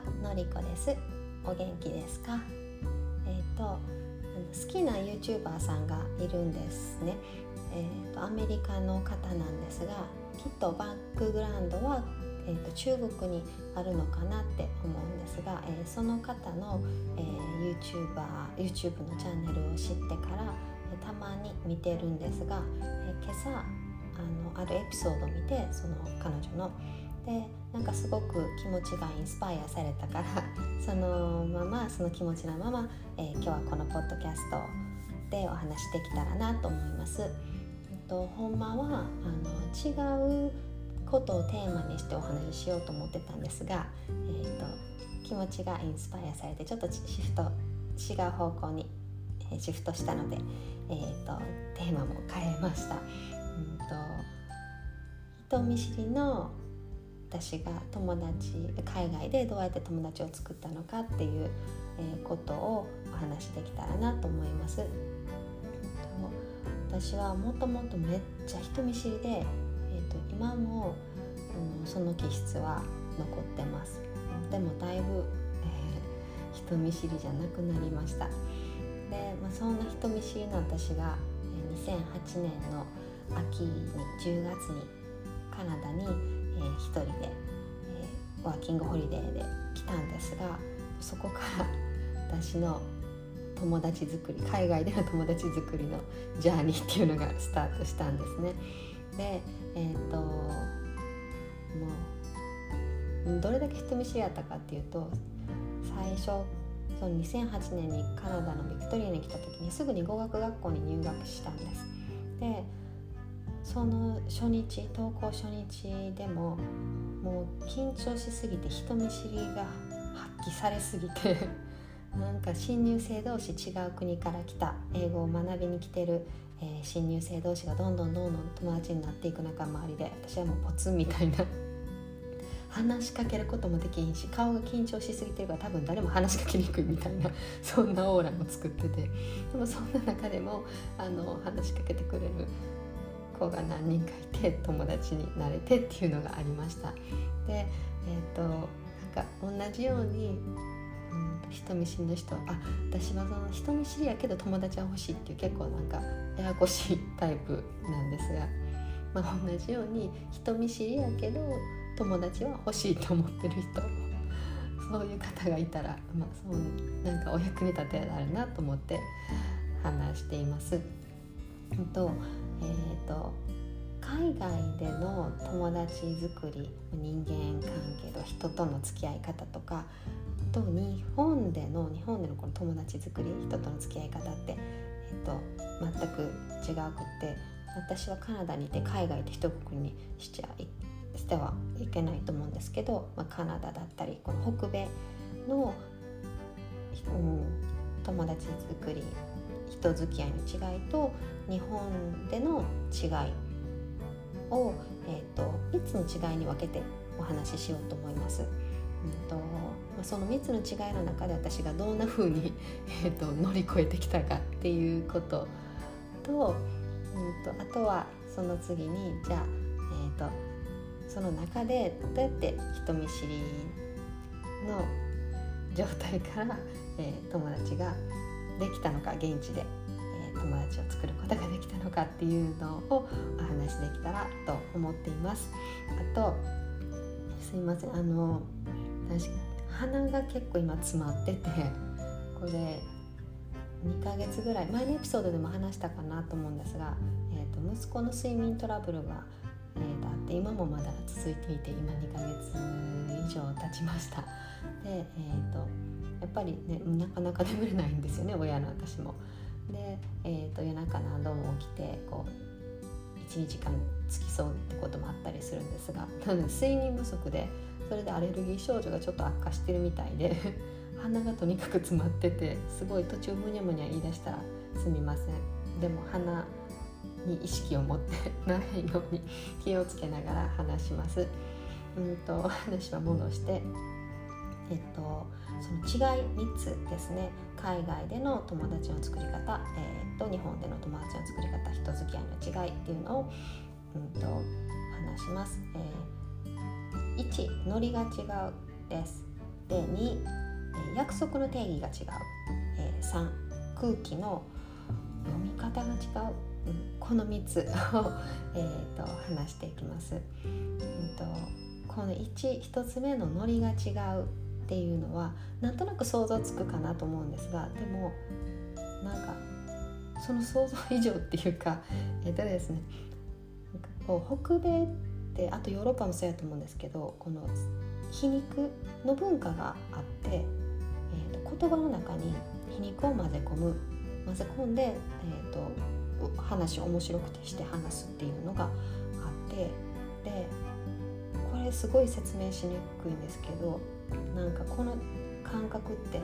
はのりこです。お元気ですか？えっ、ー、と好きな YouTuber さんがいるんですね。えーと、アメリカの方なんですがきっとバックグラウンドは、えーと、中国にあるのかなって思うんですが、えー、その方の、えー、YouTuber YouTube のチャンネルを知ってから、えー、たまに見てるんですが、え今朝あのあるエピソードを見てその彼女のでなんかすごく気持ちがインスパイアされたから そのままその気持ちのまま、えー、今日はこのポッドキャストでお話できたらなと思います。とほんまはあの違うことをテーマにしてお話ししようと思ってたんですが、えーと、気持ちがインスパイアされてちょっとシフト違う方向にシフトしたので、えーと、テーマも変えました。うんと人見知りの私が友達海外でどうやって友達を作ったのかっていうことをお話しできたらなと思います。私はもともとめっちゃ人見知りで、えーと、今も、うん、その気質は残ってますでもだいぶ、えー、人見知りじゃなくなりましたで、まあ、そんな人見知りの私が2008年の秋に10月にカナダに、えー、人で、えー、ワーキングホリデーで来たんですがそこから私の友達作り海外での友達作りのジャーニーっていうのがスタートしたんですね。でえっ、ともうどれだけ人見知りやったかっていうと最初その2008年にカナダのビクトリアに来た時にすぐに語学学校に入学したんです。でその初日登校初日でももう緊張しすぎて人見知りが発揮されすぎて なんか新入生同士違う国から来た英語を学びに来てる、えー、新入生同士がどんどんどんどん友達になっていく中周りで私はもうポツンみたいな。話しかけることもできんし顔が緊張しすぎてるから多分誰も話しかけにくいみたいな そんなオーラも作ってて。でもそんな中でもあの話しかけてくれる子が何人かいて友達になれてっていうのがありました。でえっ、ー、となんか同じようにうん人見知りの人あ私はその人見知りやけど友達は欲しいっていう結構なんかややこしいタイプなんですが、まあ、同じように人見知りやけど友達は欲しいと思ってる人そういう方がいたら、まあ、そうなんかお役に立てられるなと思って話しています。とえーと海外での友達作り人間関係と人との付き合い方とかと日本での日本でのこの友達作り人との付き合い方って、えっと、全く違くって私はカナダにいて海外で一括りにしちゃいしてはいけないと思うんですけど、まあ、カナダだったりこの北米の、うん、友達作り人付き合いの違いと日本での違いを、えーと、と3つの違いに分けてお話ししようと思います。うんとまあ、その3つの違いの中で私がどんな風に えーと乗り越えてきたかっていうことと,、うんと、あとはその次にじゃあ、えーと、その中でどうやって人見知りの状態から、えー、友達ができたのか現地で、えー、友達を作ることができたのかっていうのをお話しできたらと思っています。あとすいませんあの私鼻が結構今詰まっててこれ2ヶ月ぐらい前のエピソードでも話したかなと思うんですが、えーと、息子の睡眠トラブルが、えー、とあって今もまだ続いていて今2ヶ月以上経ちましたで、えーと、やっぱりねなかなか眠れないんですよね親の私もで、えーと、夜中何度も起きてこう12時間付きそうってこともあったりするんですがなので睡眠不足でそれでアレルギー症状がちょっと悪化してるみたいで 鼻がとにかく詰まっててすごい途中むにゃむにゃ言い出したらすみませんでも鼻に意識を持ってなら ないように気をつけながら話します。うんと話は戻してえっと、その違い3つですね。海外での友達の作り方、えー、と日本での友達の作り方人付き合いの違いっていうのを、うんと、話します。えー1ノリが違うです。で2、え約束の定義が違う、え3空気の読み方が違う、うん、この3つを えと話していきます。うんとこの 1, 1つ目のノリが違う。っていうのはなんとなく想像つくかなと思うんですがでもなんかその想像以上っていうか えっとですねこう北米ってあとヨーロッパもそうやと思うんですけどこの皮肉の文化があって、えーと、言葉の中に皮肉を混ぜ込む混ぜ込んで、えーと、話を面白くてして話すっていうのがあってでこれすごい説明しにくいんですけどなんかこの感覚って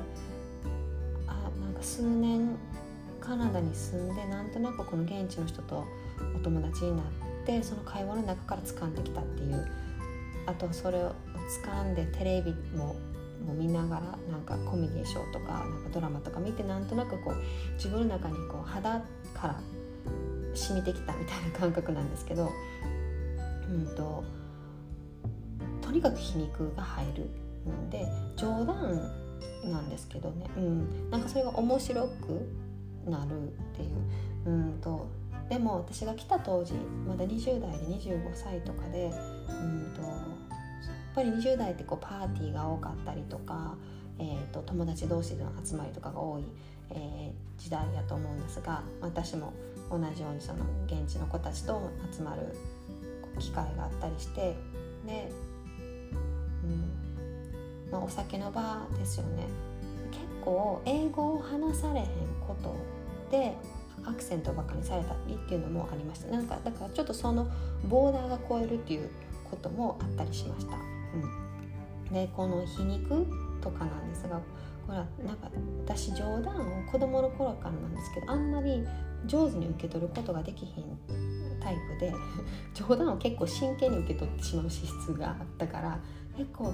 あなんか数年カナダに住んでなんとなくこの現地の人とお友達になってその会話の中から掴んできたっていうあとそれを掴んでテレビもも見ながらなんかコメディーショーとかなんかドラマとか見てなんとなくこう自分の中にこう肌から染みてきたみたいな感覚なんですけど、うんと、とにかく皮肉が入る。で冗談なんですけどね、うん、なんかそれが面白くなるっていう、うんと。でも私が来た当時まだ20代で25歳とかでうんとやっぱり20代ってこうパーティーが多かったりとか、えーと、友達同士での集まりとかが多い、えー、時代やと思うんですが私も同じようにその現地の子たちと集まる機会があったりしてで、まあ、お酒の場ですよね。結構英語を話されへんことでアクセントばかにされたりっていうのもありました。なんかだからちょっとそのボーダーが超えるっていうこともあったりしました。うん、でこの皮肉とかなんですがこれはなんか私冗談を子供の頃からなんですけどあんまり上手に受け取ることができひんタイプで 冗談を結構真剣に受け取ってしまう資質があったから結構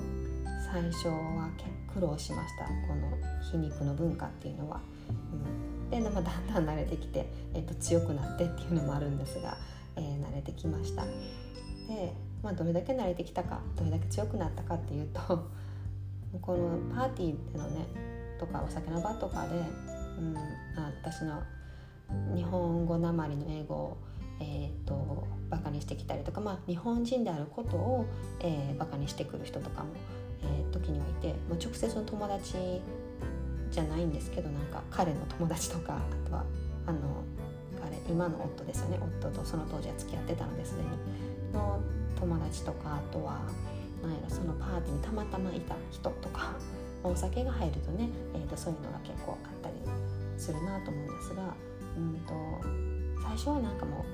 最初は苦労しましたこの皮肉の文化っていうのは。うんで、まあ、だんだん慣れてきて、えー、と強くなってっていうのもあるんですが、えー、慣れてきましたで、まあ、どれだけ慣れてきたかどれだけ強くなったかっていうと このパーティーでのねとかお酒の場とかで、うん、私の日本語なまりの英語をえーと、バカにしてきたりとか、まあ、日本人であることを、えー、バカにしてくる人とかも、えー、時にはいてもう直接の友達じゃないんですけどなんか彼の友達とかあとはあの彼今の夫ですよね。夫とその当時は付き合ってたのですでに。の友達とかあとは何やろそのパーティーにたまたまいた人とかお酒が入るとね、えーと、そういうのが結構あったりするなと思うんですが、うんと、最初はなんかも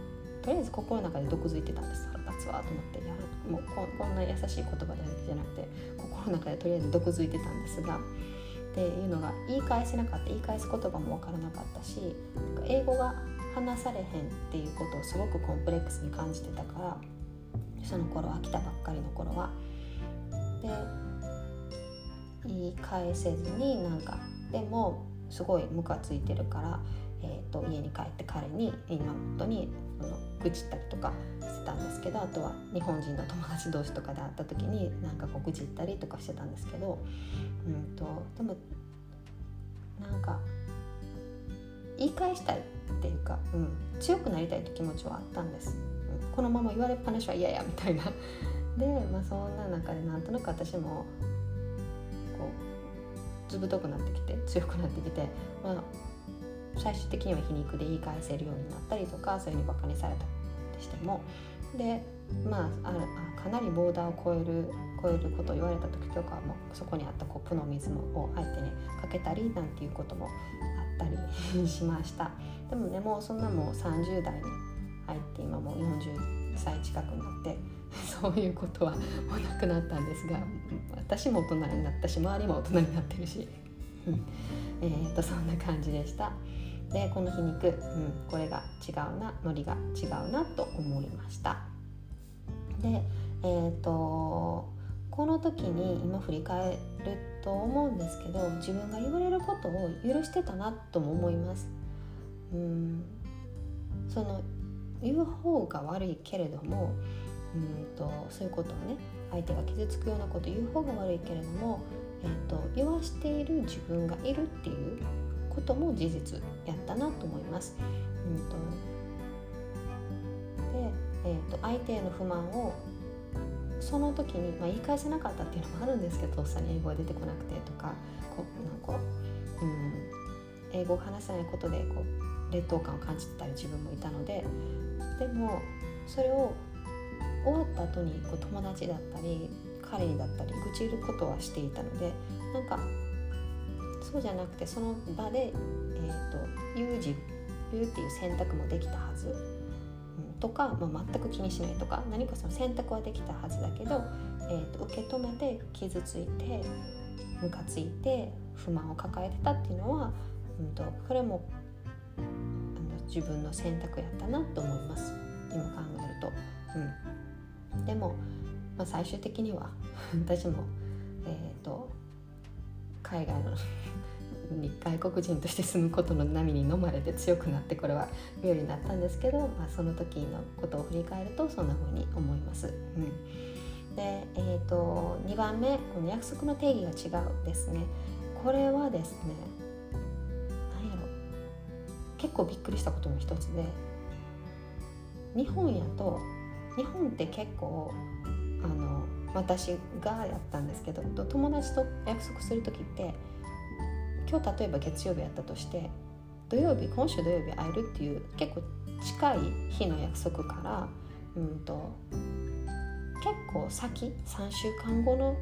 うとりあえず心の中で毒づいてたんです。つわと思ってやもうこんな優しい言葉だけじゃなくて心の中でとりあえず毒づいてたんですがっていうのが言い返せなかった言い返す言葉も分からなかったし英語が話されへんっていうことをすごくコンプレックスに感じてたからその頃は来たばっかりの頃は。で言い返せずになんかでもすごいムカついてるから、えーと、家に帰って彼に今夫に愚痴ったりとかしてたんですけどあとは日本人の友達同士とかで会った時になんかこう愚痴ったりとかしてたんですけど、うんと、でもなんか言い返したいっていうか、うん、強くなりたいって気持ちはあったんです、うん、このまま言われっぱなしは嫌やみたいな。で、まあ、そんな中でなんとなく私もこうずぶとくなってきて強くなってきて、まあ、最終的には皮肉で言い返せるようになったりとかそういうふうにバカにされたりしても。でまああかなりボーダーを超える超えることを言われた時とかもそこにあったコップの水を相手にかけたりなんていうこともあったりしました。でもねもうそんなもう30代に入って今もう40歳近くになって そういうことはもうなくなったんですが私も大人になったし周りも大人になってるし。えーとそんな感じでした。でこの皮肉、うん、これが違うなノリが違うなと思いました。でえーと、この時に今振り返ると思うんですけど自分が言われることを許してたなとも思います。うんその言う方が悪いけれどもうんとそういうことをね相手が傷つくようなこと言う方が悪いけれどもえーと、言わしている自分がいるっていうことも事実やったなと思います。うんとで、えーと、相手への不満をその時に、まあ、言い返せなかったっていうのもあるんですけどとっさに英語が出てこなくてとかこうなんか、うん、英語を話せないことでこう劣等感を感じてたり自分もいたのででもそれを終わった後にこう友達だったり彼にだったり愚痴ることはしていたのでなんかそうじゃなくてその場で、えーと、言う自言うっていう選択もできたはず、うん、とか、まあ、全く気にしないとか何かその選択はできたはずだけど、えーと、受け止めて傷ついてムカついて不満を抱えてたっていうのは、うんと、これもあの自分の選択やったなと思います。今考えると。うん、でもまあ、最終的には 私も、えーと、海外の 外国人として住むことの波に飲まれて強くなってこれは言うようになったんですけど、まあ、その時のことを振り返るとそんな風に思います。うん、で、えーと、2番目この約束の定義が違うですね。これはですね何やろ結構びっくりしたことの一つで日本やと日本って結構あの私がやったんですけど友達と約束する時って今日例えば月曜日やったとして土曜日今週土曜日会えるっていう結構近い日の約束からうんと結構先3週間後の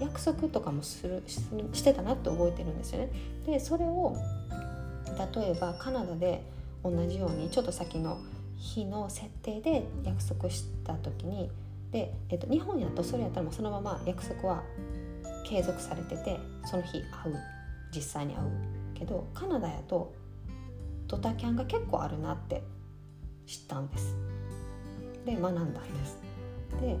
約束とかもするしてたなって覚えてるんですよね。でそれを例えばカナダで同じようにちょっと先の日の設定で約束した時にで、えっと、日本やとそれやったらもうそのまま約束は継続されててその日会う実際に会うけどカナダやとドタキャンが結構あるなって知ったんです。で学んだんです。で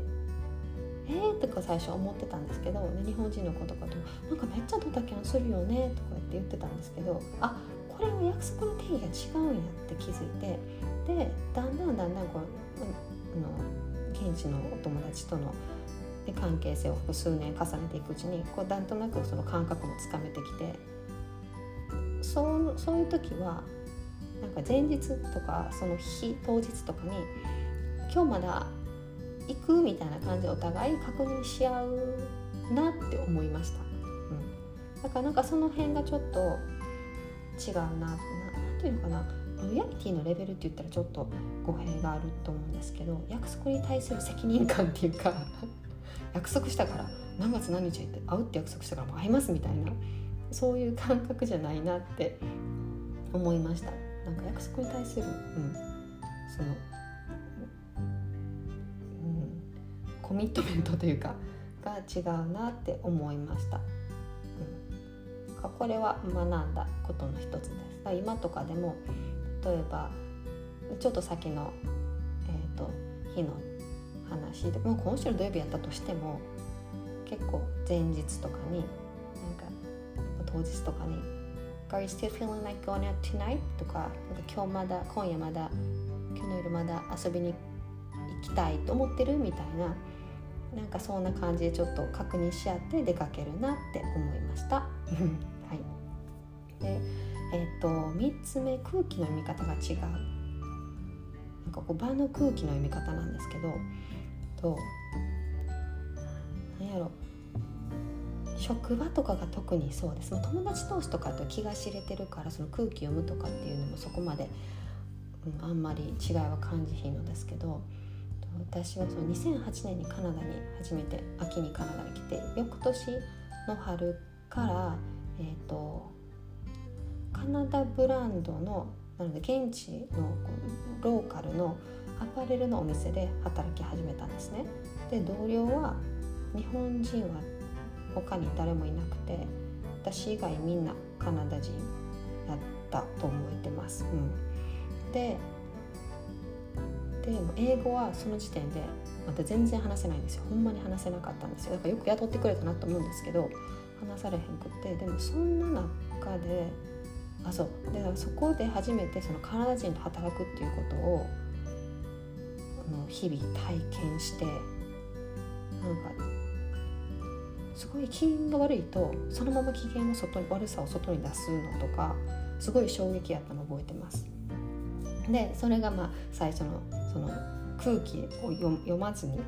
えーとか最初思ってたんですけど、ね、日本人の子とかと「なんかめっちゃドタキャンするよね」とかって言ってたんですけどあこれは約束の定義が違うんやって気づいてでだんだんだんだんこうあの現地のお友達とので関係性を数年重ねていくうちにこうなんとなくその感覚もつかめてきてそうそういう時はなんか前日とかその日当日とかに今日まだ行くみたいな感じでお互い確認し合うなって思いました、うん、だからなんかその辺がちょっと違うな何ていうのかな。リアリティのレベルって言ったらちょっと語弊があると思うんですけど約束に対する責任感っていうか 約束したから何月何日って会うって約束したから会いますみたいなそういう感覚じゃないなって思いました。なんか約束に対する、うん、その、うん、コミットメントというかが違うなって思いました、うん、これは学んだことの一つです。今とかでも例えばちょっと先の、えーと、日の話でもう今週の土曜日やったとしても結構前日とかになんか当日とかに「Are you still feeling like going out tonight?」とかなんか今日まだ今夜まだ今日の夜まだ遊びに行きたいと思ってるみたいななんかそんな感じでちょっと確認し合って出かけるなって思いました。はい、でえ、ー、と3つ目空気の読み方が違う。なんかこう場の空気の読み方なんですけどと何やろ。職場とかが特にそうです。友達同士とかと気が知れてるからその空気読むとかっていうのもそこまで、うん、あんまり違いは感じひんのですけど私はその2008年にカナダに初めて秋にカナダに来て翌年の春からえっ、ー、とカナダブランドのなので現地のローカルのアパレルのお店で働き始めたんですね。で同僚は日本人は他に誰もいなくて私以外みんなカナダ人やったと思えてます。うん、でで英語はその時点でまた全然話せないんですよほんまに話せなかったんですよだからよく雇ってくれたなと思うんですけど話されへんくってでもそんな中であそうでそこで初めてそのカナダ人と働くっていうことをあの日々体験してなんかすごい機嫌が悪いとそのまま機嫌を外に悪さを外に出すのとかすごい衝撃やったの覚えてます。でそれがまあ最初のその空気を読まずに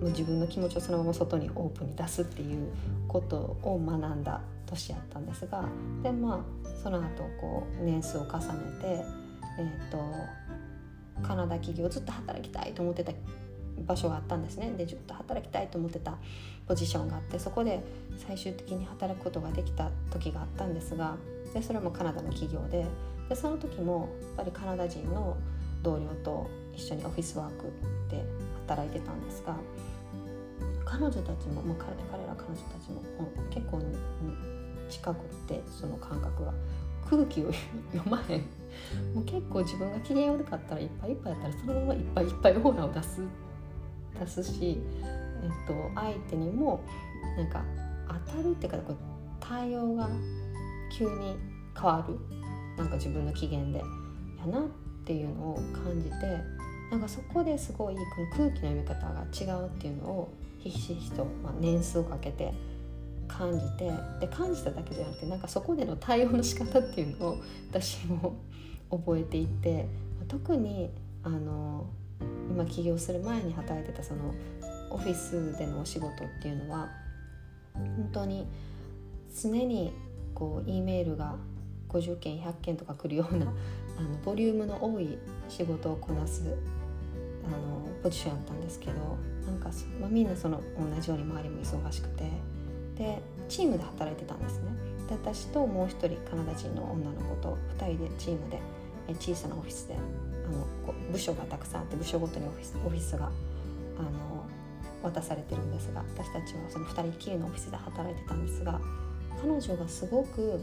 もう自分の気持ちをそのまま外にオープンに出すっていうことを学んだ年やったんですがでまあその後こう年数を重ねて、えーと、カナダ企業ずっと働きたいと思ってた場所があったんですね。でずっと働きたいと思ってたポジションがあってそこで最終的に働くことができた時があったんですがでそれもカナダの企業ででその時もやっぱりカナダ人の同僚と一緒にオフィスワークで働いてたんですが彼女たちも、まあ、彼ら彼女たちも結構近くってその感覚が空気を読まへん。もう結構自分が機嫌悪かったらいっぱいいっぱいやったらそのままいっぱいいっぱいオーラを出す出すし、えっと、相手にもなんか当たるっていうかこう対応が急に変わる。なんか自分の機嫌で。やなっていうのを感じてなんかそこですごいこの空気の読み方が違うっていうのをひしひしと、まあ、年数をかけて感じてで感じただけじゃなくてなんかそこでの対応の仕方っていうのを私も覚えていて特にあの今起業する前に働いてたそのオフィスでのお仕事っていうのは本当に常にこう E メールが50件100件とか来るようなあのボリュームの多い仕事をこなすあのポジションやったんですけどなんか、まあ、みんなその同じように周りも忙しくてでチームで働いてたんですね。で私ともう一人カナダ人の女の子と2人でチームで小さなオフィスであのこう部署がたくさんあって部署ごとにオフィスオフィスがあの渡されてるんですが私たちはその2人きりのオフィスで働いてたんですが彼女がすごく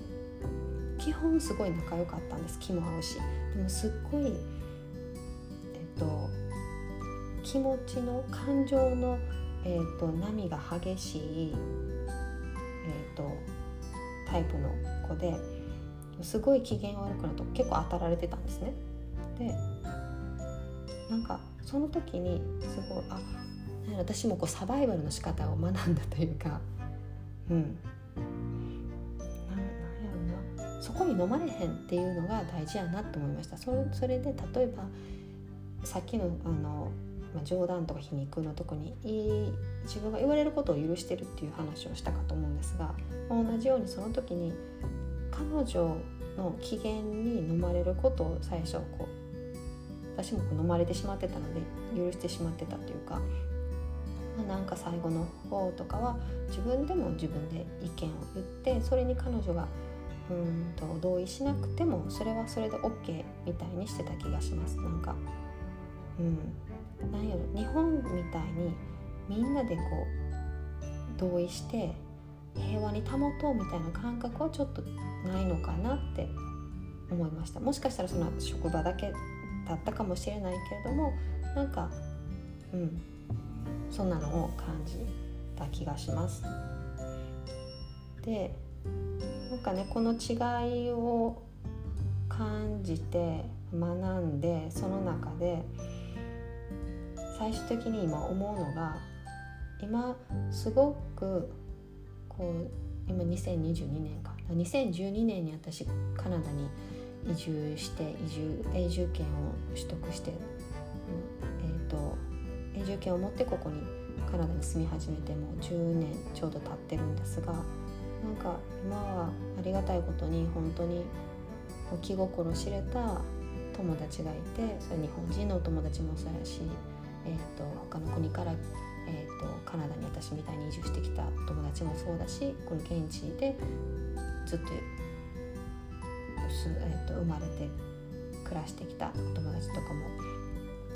基本すごい仲良かったんです。気も合うし。でもすっごいえっと気持ちの感情の、えっと、波が激しいえーと、タイプの子ですごい機嫌悪くなると結構当たられてたんですね。でなんかその時にすごいあ私もこうサバイバルの仕方を学んだというかうんなんやろな。そこに飲まれへんっていうのが大事やなと思いました。それそれで例えばさっきのあのまあ、冗談とか皮肉のとこにいい自分が言われることを許してるっていう話をしたかと思うんですが、まあ、同じようにその時に彼女の機嫌に飲まれることを最初こう私もこう飲まれてしまってたので許してしまってたというか、まあ、なんか最後の方とかは自分でも自分で意見を言ってそれに彼女がうんと同意しなくてもそれはそれで OK みたいにしてた気がします。なんかうん。なんやろ日本みたいにみんなでこう同意して平和に保とうみたいな感覚はちょっとないのかなって思いました。もしかしたらその職場だけだったかもしれないけれどもなんかうんそんなのを感じた気がします。でなんかねこの違いを感じて学んでその中で最終的に今思うのが今すごくこう今2022年か。2012年に私カナダに移住して移住永住権を取得して、うん、えーと、永住権を持ってここにカナダに住み始めてもう10年ちょうど経ってるんですがなんか今はありがたいことに本当に気心知れた友達がいてそれ日本人のお友達もそうやしえーと、他の国から、えーと、カナダに私みたいに移住してきた友達もそうだしこの現地でずっと,、えーと、生まれて暮らしてきた友達とかも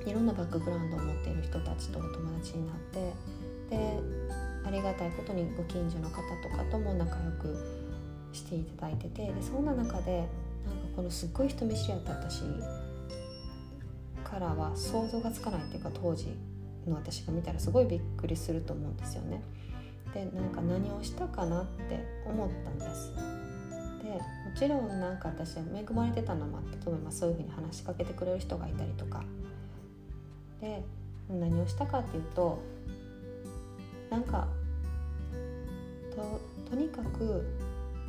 いろんなバックグラウンドを持っている人たちとお友達になってでありがたいことにご近所の方とかとも仲良くしていただいててでそんな中でなんかこのすっごい人見知りやった私からは想像がつかないっていうか当時の私が見たらすごいびっくりすると思うんですよね。でなんか何をしたかなって思ったんです。でもちろんなんか私は恵まれてたのもあって例えばそういうふうに話しかけてくれる人がいたりとかで何をしたかっていうとなんかととにかく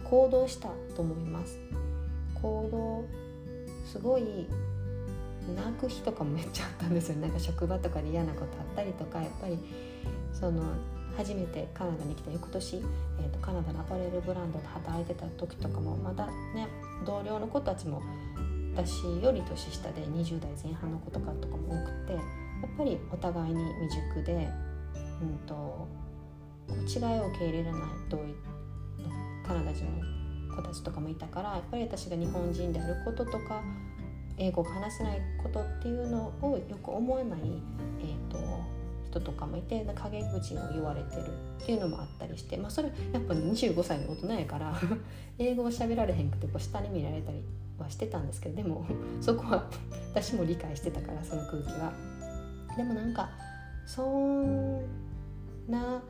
行動したと思います行動すごい泣く日とかもめっちゃあったんですよ。なんか職場とかで嫌なことあったりとかやっぱりその初めてカナダに来た翌年、えーと、カナダのアパレルブランドで働いてた時とかもまだね同僚の子たちも私より年下で20代前半の子とかとかも多くてやっぱりお互いに未熟で、うんと、違いを受け入れられない同意カナダ人の子たちとかもいたからやっぱり私が日本人であることとか英語が話せないことっていうのをよく思わない、えーと、人とかもいて陰口を言われてるっていうのもあったりして、まあ、それやっぱ25歳の大人やから 英語を喋られへんくてこう下に見られたりはしてたんですけどでもそこは私も理解してたからその空気は。でもなんかそんな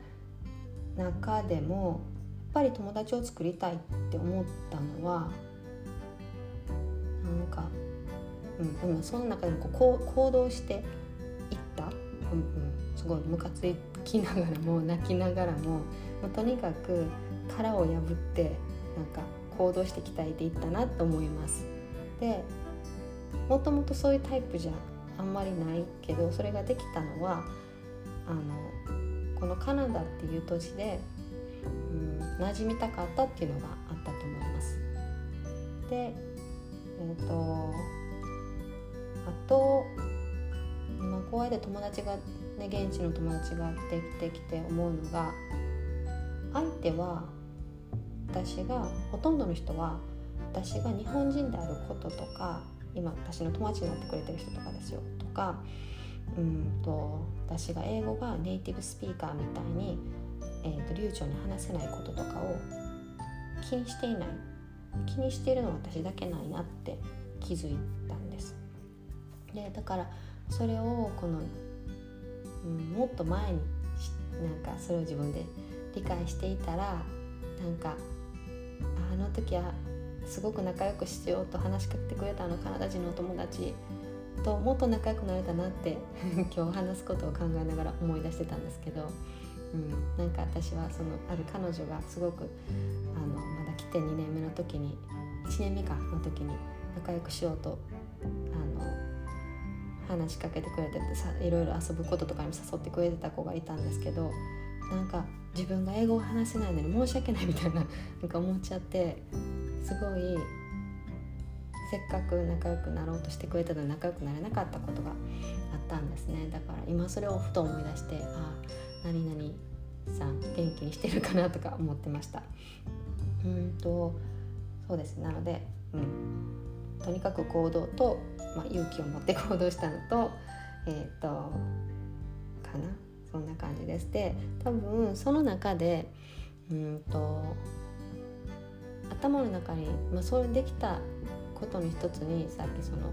中でもやっぱり友達を作りたいって思ったのはうん、でもその中でもこう行動していった、うんうん、すごいムカつきながらも泣きながらも、まあ、とにかく殻を破ってなんか行動して鍛えていったなと思います。でもともとそういうタイプじゃあんまりないけどそれができたのはあのこのカナダっていう土地で、うん、馴染みたかったっていうのがあったと思います。でえっ、ー、とあと今こうやって友達がね現地の友達ができてきて思うのが相手は私がほとんどの人は私が日本人であることとか今私の友達になってくれてる人とかですよとかうんと私が英語がネイティブスピーカーみたいに、えーと、流暢に話せないこととかを気にしていない気にしているのは私だけないなって気づいたんです。でだからそれをこの、うん、もっと前になんかそれを自分で理解していたらなんかあの時はすごく仲良くしようと話しかけてくれたあのカナダ人のお友達ともっと仲良くなれたなって 今日話すことを考えながら思い出してたんですけど、うん、なんか私はそのある彼女がすごくあのまだ来て2年目の時に1年目かの時に仲良くしようとあの話しかけてくれてさいろいろ遊ぶこととかに誘ってくれてた子がいたんですけどなんか自分が英語を話せないのに申し訳ないみたいななんか思っちゃってすごいせっかく仲良くなろうとしてくれたのに仲良くなれなかったことがあったんですね。だから今それをふと思い出してああ何々さん元気にしてるかなとか思ってました。うんとそうです。なので、うん、とにかく行動とまあ、勇気を持って行動したのとえっ、ー、とかな？そんな感じです。で多分その中でうんと頭の中に、まあ、それできたことの一つにさっきその、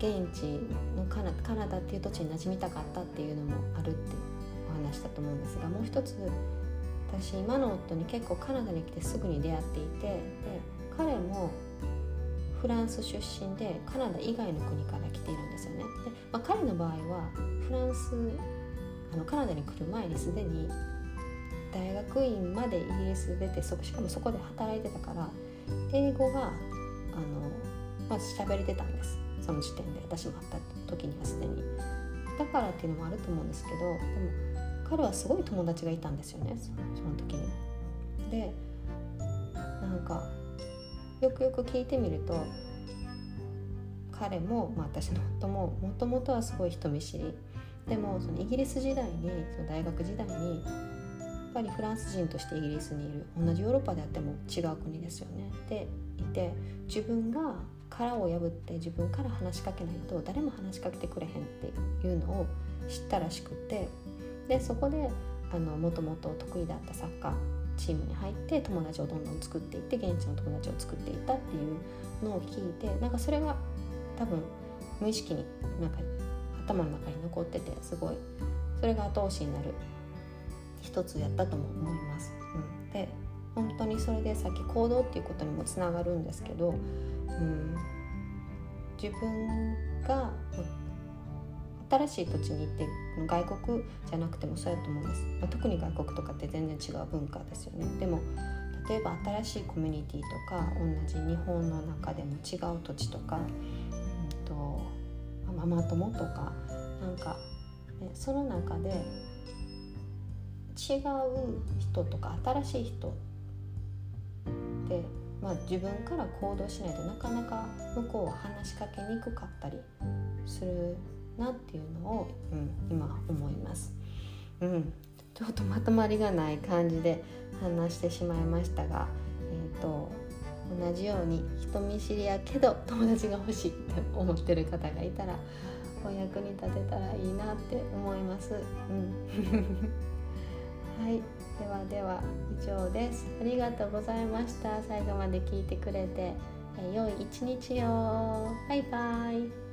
うん、現地のカナカナダっていう土地に馴染みたかったっていうのもあるってお話したと思うんですがもう一つ私今の夫に結構カナダに来てすぐに出会っていてで彼もフランス出身でカナダ以外の国から来ているんですよね。でまあ、彼の場合はフランスあのカナダに来る前にすでに大学院までイギリス出てそしかもそこで働いてたから英語があの、まあ、喋れてたんですその時点で私も会った時にはすでに。だからっていうのもあると思うんですけどでも彼はすごい友達がいたんですよねその時に。でなんかよくよく聞いてみると彼も、まあ、私の夫ももともとはすごい人見知り。でもそのイギリス時代にその大学時代にやっぱりフランス人としてイギリスにいる。同じヨーロッパであっても違う国ですよね。でいて自分が殻を破って自分から話しかけないと誰も話しかけてくれへんっていうのを知ったらしくて。でそこでもともと得意だったサッカーチームに入って友達をどんどん作っていって現地の友達を作っていったっていうのを聞いてなんかそれが多分無意識になんか頭の中に残っててすごいそれが後押しになる一つやったとも思います。うん、で本当にそれでさっき行動っていうことにもつながるんですけど、うん、自分が新しい土地に行って外国じゃなくてもそうやと思うんです、まあ、特に外国とかって全然違う文化ですよね。でも例えば新しいコミュニティとか同じ日本の中でも違う土地とか、うんと、ママ友とかなんか、ね、その中で違う人とか新しい人で、まあ、自分から行動しないとなかなか向こうは話しかけにくかったりするなっていうのを、うん、今思います。うん、ちょっとまとまりがない感じで話してしまいましたが、えーと、同じように人見知りやけど友達が欲しいって思ってる方がいたらお役に立てたらいいなって思います。うん。はい。ではでは以上です。ありがとうございました。最後まで聞いてくれて、え良い一日を。バイバイ